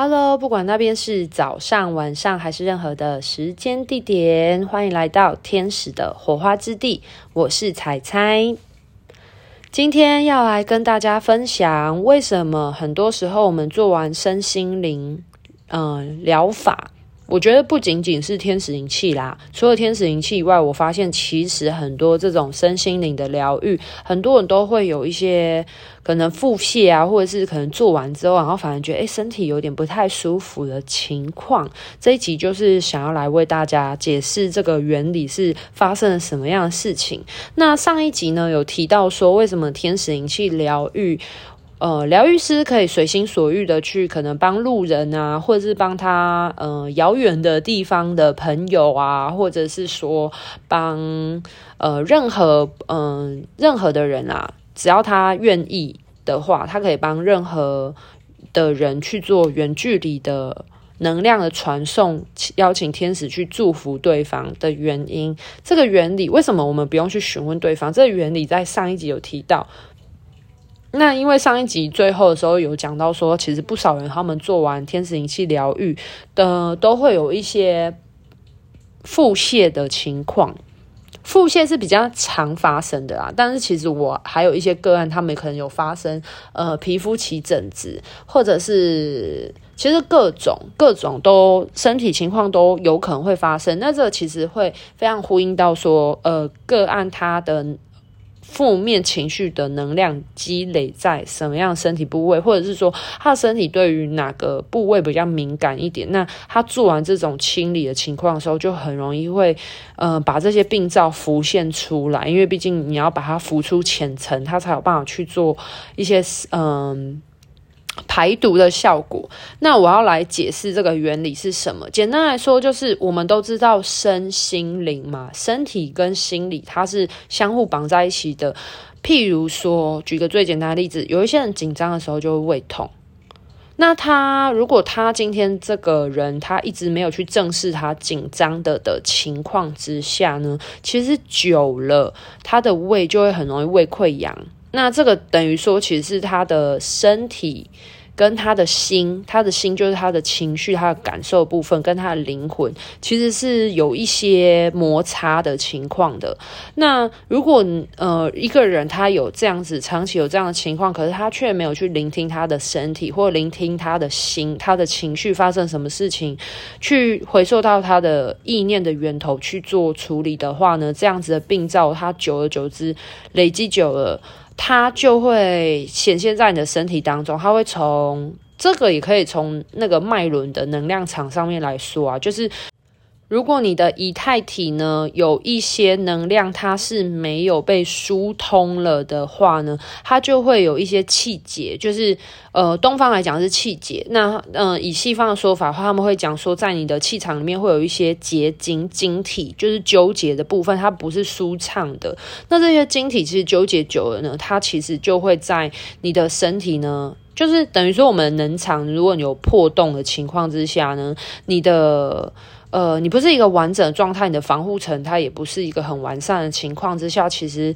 Hello，不管那边是早上、晚上还是任何的时间地点，欢迎来到天使的火花之地。我是彩彩，今天要来跟大家分享，为什么很多时候我们做完身心灵嗯疗法。我觉得不仅仅是天使灵气啦，除了天使灵气以外，我发现其实很多这种身心灵的疗愈，很多人都会有一些可能腹泻啊，或者是可能做完之后，然后反而觉得诶身体有点不太舒服的情况。这一集就是想要来为大家解释这个原理是发生了什么样的事情。那上一集呢，有提到说为什么天使灵气疗愈。呃，疗愈师可以随心所欲的去可能帮路人啊，或者是帮他呃遥远的地方的朋友啊，或者是说帮呃任何嗯、任何的人啊，只要他愿意的话，他可以帮任何的人去做远距离的能量的传送，邀请天使去祝福对方的原因。这个原理为什么我们不用去询问对方？这个原理在上一集有提到。那因为上一集最后的时候有讲到说，其实不少人他们做完天使灵气疗愈的，都会有一些腹泻的情况。腹泻是比较常发生的啦，但是其实我还有一些个案，他们可能有发生呃皮肤起疹子，或者是其实各种各种都身体情况都有可能会发生。那这其实会非常呼应到说，呃个案他的。负面情绪的能量积累在什么样身体部位，或者是说他身体对于哪个部位比较敏感一点？那他做完这种清理的情况的时候，就很容易会，呃，把这些病灶浮现出来。因为毕竟你要把它浮出浅层，他才有办法去做一些，嗯、排毒的效果，那我要来解释这个原理是什么？简单来说，就是我们都知道身心灵嘛，身体跟心理它是相互绑在一起的。譬如说，举个最简单的例子，有一些人紧张的时候就会胃痛，那他如果他今天这个人他一直没有去正视他紧张的的情况之下呢，其实久了他的胃就会很容易胃溃疡。那这个等于说，其实是他的身体跟他的心，他的心就是他的情绪、他的感受部分，跟他的灵魂，其实是有一些摩擦的情况的。那如果呃一个人他有这样子长期有这样的情况，可是他却没有去聆听他的身体，或聆听他的心，他的情绪发生什么事情，去回溯到他的意念的源头去做处理的话呢，这样子的病灶，它久而久之累积久了。它就会显现在你的身体当中，它会从这个也可以从那个脉轮的能量场上面来说啊，就是。如果你的以太体呢，有一些能量，它是没有被疏通了的话呢，它就会有一些气结，就是呃，东方来讲是气结。那嗯、以西方的说法的话，他们会讲说，在你的气场里面会有一些结晶晶体，就是纠结的部分，它不是舒畅的。那这些晶体其实纠结久了呢，它其实就会在你的身体呢，就是等于说我们能场，如果你有破洞的情况之下呢，你的。呃，你不是一个完整的状态，你的防护层它也不是一个很完善的情况之下，其实。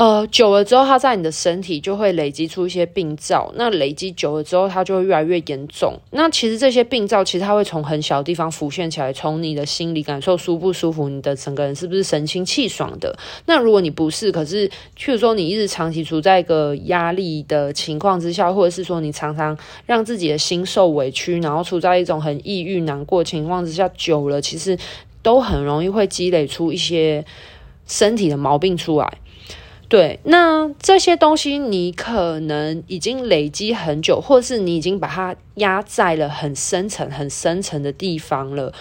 呃，久了之后，它在你的身体就会累积出一些病灶。那累积久了之后，它就会越来越严重。那其实这些病灶，其实它会从很小地方浮现起来，从你的心里感受舒不舒服，你的整个人是不是神清气爽的。那如果你不是，可是，譬如说你一直长期处在一个压力的情况之下，或者是说你常常让自己的心受委屈，然后处在一种很抑郁、难过情况之下，久了，其实都很容易会积累出一些身体的毛病出来。对，那这些东西你可能已经累积很久，或是你已经把它压在了很深层、很深层的地方了。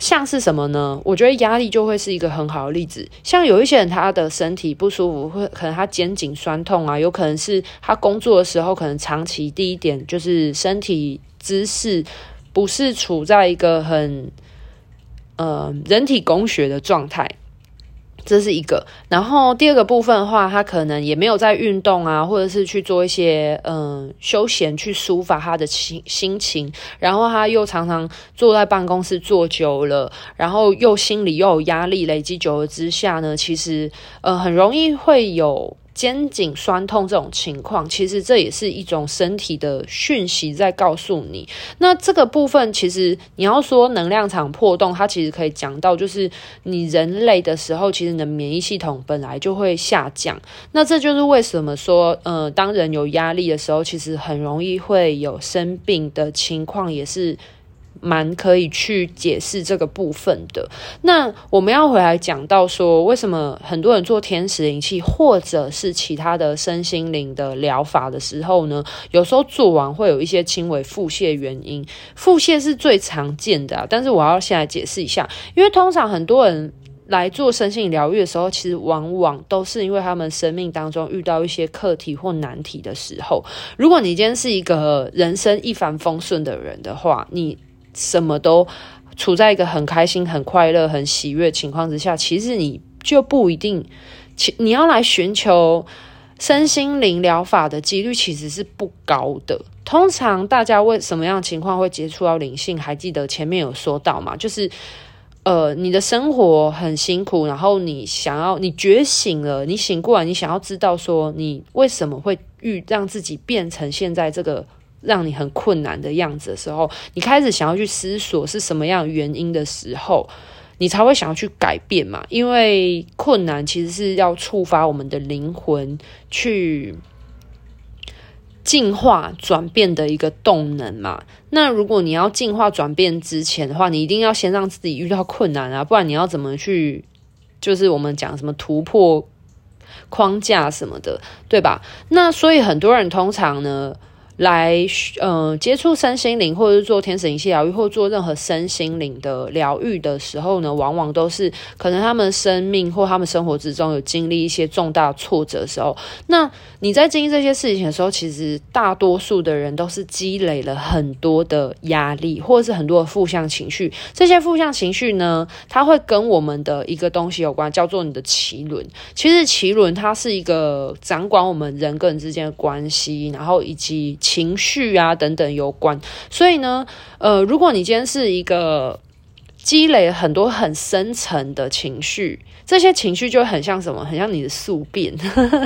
像是什么呢？我觉得压力就会是一个很好的例子。像有一些人他的身体不舒服，会可能他肩颈酸痛啊，有可能是他工作的时候可能长期第一点就是身体姿势不是处在一个很呃人体工学的状态。这是一个，然后第二个部分的话，他可能也没有在运动啊，或者是去做一些嗯休闲去抒发他的心心情，然后他又常常坐在办公室坐久了，然后又心里又有压力累积久了之下呢，其实呃很容易会有肩颈酸痛这种情况，其实这也是一种身体的讯息在告诉你。那这个部分，其实你要说能量场破洞，它其实可以讲到，就是你人累的时候，其实你的免疫系统本来就会下降。那这就是为什么说，呃，当人有压力的时候，其实很容易会有生病的情况，也是。蛮可以去解释这个部分的。那我们要回来讲到说，为什么很多人做天使灵气或者是其他的身心灵的疗法的时候呢，有时候做完会有一些轻微腹泻原因。腹泻是最常见的，但是我要先来解释一下，因为通常很多人来做身心疗愈的时候，其实往往都是因为他们生命当中遇到一些课题或难题的时候。如果你今天是一个人生一帆风顺的人的话，你什么都处在一个很开心、很快乐、很喜悦情况之下，其实你就不一定，其你要来寻求身心灵疗法的几率其实是不高的。通常大家为什么样情况会接触到灵性？还记得前面有说到吗？就是呃，你的生活很辛苦，然后你想要你觉醒了，你醒过来，你想要知道说你为什么会遇让自己变成现在这个。让你很困难的样子的时候，你开始想要去思索是什么样原因的时候，你才会想要去改变嘛。因为困难其实是要触发我们的灵魂去进化转变的一个动能嘛。那如果你要进化转变之前的话，你一定要先让自己遇到困难啊，不然你要怎么去？就是我们讲什么突破框架什么的，对吧？那所以很多人通常呢。来，呃，接触身心灵，或者是做天使灵气疗愈，或做任何身心灵的疗愈的时候呢，往往都是可能他们生命或他们生活之中有经历一些重大挫折的时候。那你在经历这些事情的时候，其实大多数的人都是积累了很多的压力，或者是很多的负向情绪。这些负向情绪呢，它会跟我们的一个东西有关，叫做你的脐轮。其实脐轮它是一个掌管我们人跟人之间的关系，然后以及。情绪啊，等等有关，所以呢，呃，如果你今天是一个积累很多很深层的情绪，这些情绪就很像什么？很像你的宿便，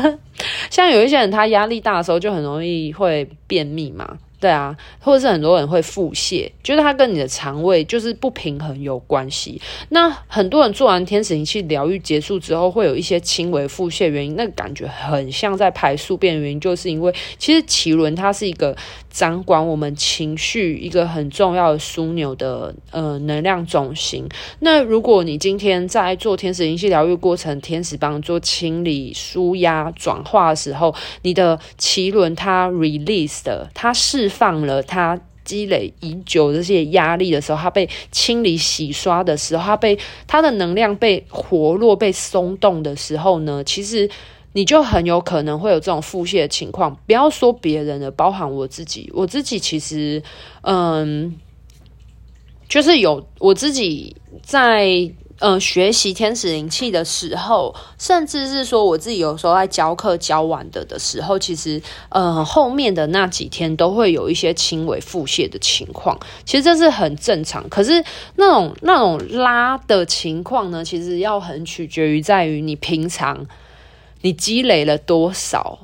像有一些人他压力大的时候就很容易会便秘嘛。对啊，或者是很多人会腹泻，就是它跟你的肠胃就是不平衡有关系。那很多人做完天使灵气疗愈结束之后，会有一些轻微腹泻，原因那个感觉很像在排宿便，原因就是因为其实脐轮它是一个掌管我们情绪一个很重要的枢纽的呃能量中心。那如果你今天在做天使灵气疗愈过程，天使帮你做清理、舒压、转化的时候，你的脐轮它 release 的，它是。释放了他积累已久这些压力的时候，他被清理洗刷的时候，他被他的能量被活络、被松动的时候呢，其实你就很有可能会有这种腹泻的情况。不要说别人了，包含我自己，我自己其实，嗯，就是有我自己在。嗯、呃，学习天使灵气的时候，甚至是说我自己有时候在教课教完的的时候，其实，呃，后面的那几天都会有一些轻微腹泻的情况。其实这是很正常。可是那种那种拉的情况呢，其实要很取决于在于你平常你积累了多少。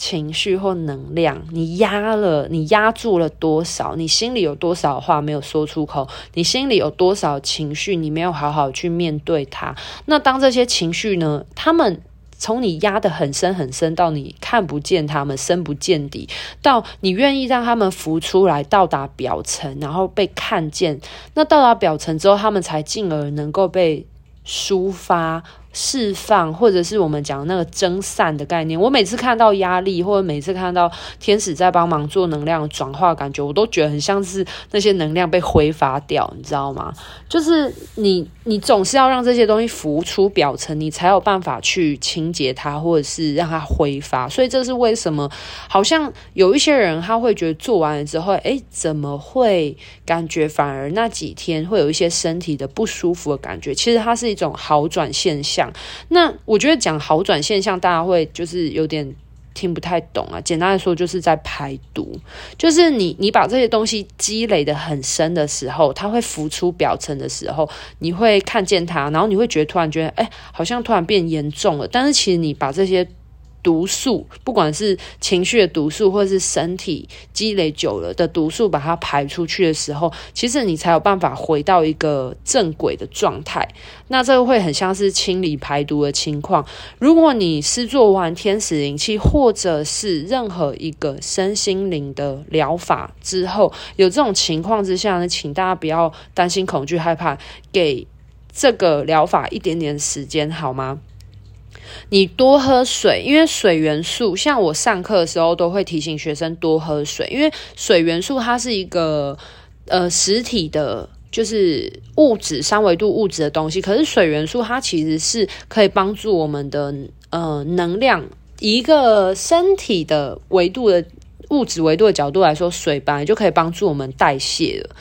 情绪或能量，你压了，你压住了多少？你心里有多少话没有说出口？你心里有多少情绪，你没有好好去面对它？那当这些情绪呢？他们从你压得很深很深，到你看不见他们，深不见底，到你愿意让他们浮出来，到达表层，然后被看见。那到达表层之后，他们才进而能够被抒发。释放，或者是我们讲那个蒸散的概念。我每次看到压力，或者每次看到天使在帮忙做能量转化，感觉我都觉得很像是那些能量被挥发掉，你知道吗？就是你，你总是要让这些东西浮出表层，你才有办法去清洁它，或者是让它挥发。所以这是为什么？好像有一些人他会觉得做完了之后，诶，怎么会感觉反而那几天会有一些身体的不舒服的感觉？其实它是一种好转现象。讲那我觉得讲好转现象，大家会就是有点听不太懂啊。简单来说，就是在排毒，就是你你把这些东西积累的很深的时候，它会浮出表层的时候，你会看见它，然后你会觉得突然觉得，哎，好像突然变严重了。但是其实你把这些毒素，不管是情绪的毒素，或是身体积累久了的毒素，把它排出去的时候，其实你才有办法回到一个正轨的状态。那这个会很像是清理排毒的情况。如果你是做完天使灵气，或者是任何一个身心灵的疗法之后，有这种情况之下呢，请大家不要担心、恐惧、害怕，给这个疗法一点点时间，好吗？你多喝水，因为水元素，像我上课的时候都会提醒学生多喝水，因为水元素它是一个呃实体的，就是物质三维度物质的东西。可是水元素它其实是可以帮助我们的呃能量，一个身体的维度的物质维度的角度来说，水本来就可以帮助我们代谢了。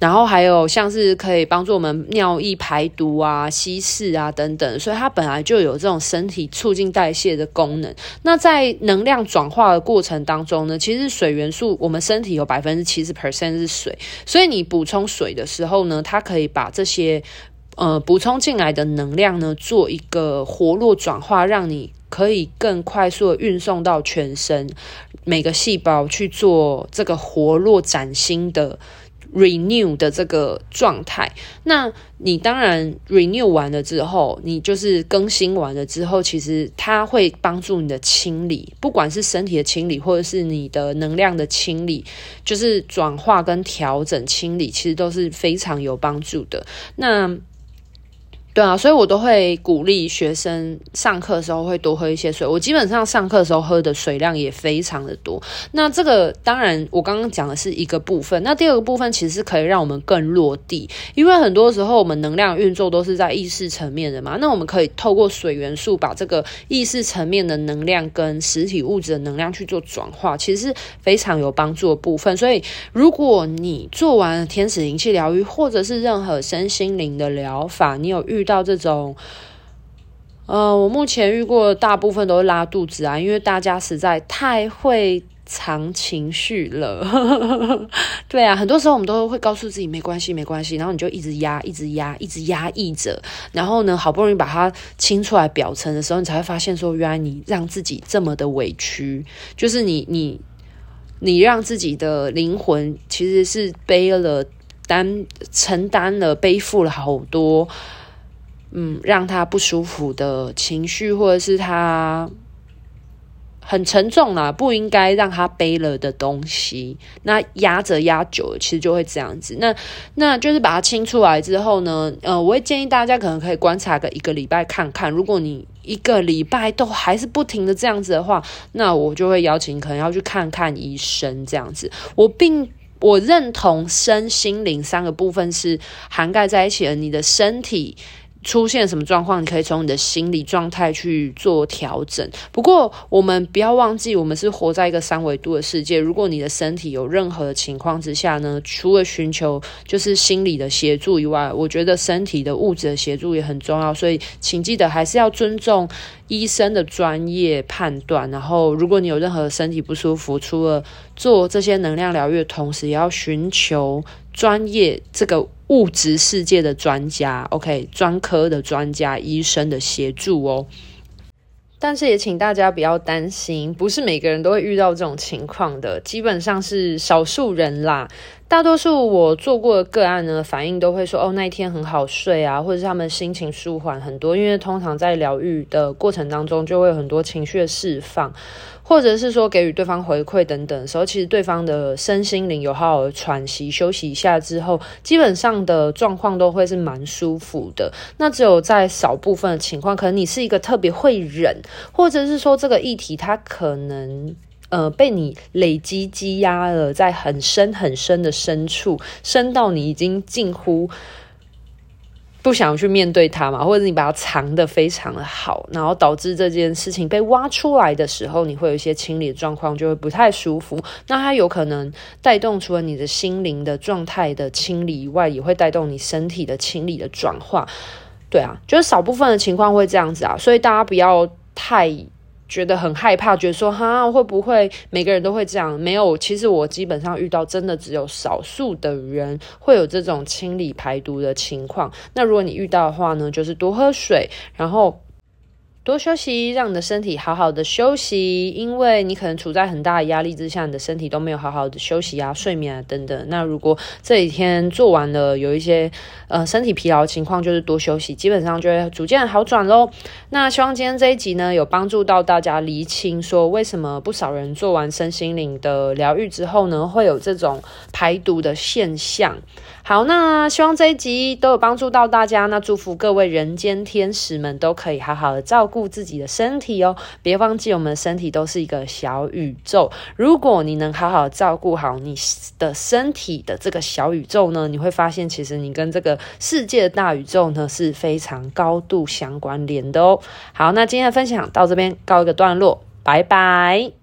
然后还有像是可以帮助我们尿液排毒啊、稀释啊等等，所以它本来就有这种身体促进代谢的功能。那在能量转化的过程当中呢，其实水元素我们身体有百分之七十 percent 是水，所以你补充水的时候呢，它可以把这些呃补充进来的能量呢做一个活络转化，让你可以更快速的运送到全身每个细胞去做这个活络崭新的。Renew 的这个状态，那你当然 renew 完了之后，你就是更新完了之后，其实它会帮助你的清理，不管是身体的清理，或者是你的能量的清理，就是转化跟调整清理，其实都是非常有帮助的。那对啊，所以我都会鼓励学生上课的时候会多喝一些水。我基本上上课的时候喝的水量也非常的多。那这个当然，我刚刚讲的是一个部分。那第二个部分其实可以让我们更落地，因为很多时候我们能量运作都是在意识层面的嘛。那我们可以透过水元素把这个意识层面的能量跟实体物质的能量去做转化，其实是非常有帮助的部分。所以，如果你做完天使灵气疗愈，或者是任何身心灵的疗法，你有遇遇到这种，呃，我目前遇过大部分都是拉肚子啊，因为大家实在太会藏情绪了。对啊，很多时候我们都会告诉自己没关系，没关系，然后你就一直压，一直压，一直压抑着，然后呢，好不容易把它清出来表层的时候，你才会发现说，原来你让自己这么的委屈，就是你你你让自己的灵魂其实是背了担承担了背负了好多。嗯，让他不舒服的情绪，或者是他很沉重啦，不应该让他背了的东西，那压着压久了，其实就会这样子。那那就是把它清出来之后呢，呃，我会建议大家可能可以观察个一个礼拜看看。如果你一个礼拜都还是不停的这样子的话，那我就会邀请可能要去看看医生这样子。我并我认同身心灵三个部分是涵盖在一起的，你的身体。出现什么状况，你可以从你的心理状态去做调整。不过，我们不要忘记，我们是活在一个三维度的世界。如果你的身体有任何的情况之下呢，除了寻求就是心理的协助以外，我觉得身体的物质的协助也很重要。所以，请记得还是要尊重医生的专业判断。然后，如果你有任何身体不舒服，除了做这些能量疗愈的同时，也要寻求专业这个。物质世界的专家，OK，专科的专家、医生的协助哦。但是也请大家不要担心，不是每个人都会遇到这种情况的，基本上是少数人啦。大多数我做过的个案呢，反应都会说，哦，那一天很好睡啊，或者是他们心情舒缓很多，因为通常在疗愈的过程当中，就会有很多情绪的释放。或者是说给予对方回馈等等的时候，其实对方的身心灵有好好的喘息休息一下之后，基本上的状况都会是蛮舒服的。那只有在少部分的情况，可能你是一个特别会忍，或者是说这个议题它可能呃被你累积积压了，在很深很深的深处，深到你已经近乎。不想去面对它嘛，或者你把它藏得非常的好，然后导致这件事情被挖出来的时候，你会有一些清理的状况，就会不太舒服。那它有可能带动除了你的心灵的状态的清理以外，也会带动你身体的清理的转化。对啊，就是少部分的情况会这样子啊，所以大家不要太。觉得很害怕，觉得说哈会不会每个人都会这样？没有，其实我基本上遇到真的只有少数的人会有这种清理排毒的情况。那如果你遇到的话呢，就是多喝水，然后多休息，让你的身体好好的休息，因为你可能处在很大的压力之下，你的身体都没有好好的休息啊、睡眠啊等等。那如果这几天做完了，有一些呃身体疲劳情况，就是多休息，基本上就会逐渐好转喽。那希望今天这一集呢，有帮助到大家厘清说，为什么不少人做完身心灵的疗愈之后呢，会有这种排毒的现象。好，那希望这一集都有帮助到大家。那祝福各位人间天使们都可以好好的照顾顾自己的身体哦。别忘记，我们身体都是一个小宇宙。如果你能好好照顾好你的身体的这个小宇宙呢，你会发现，其实你跟这个世界的大宇宙呢是非常高度相关联的哦。好，那今天的分享到这边告一个段落，拜拜。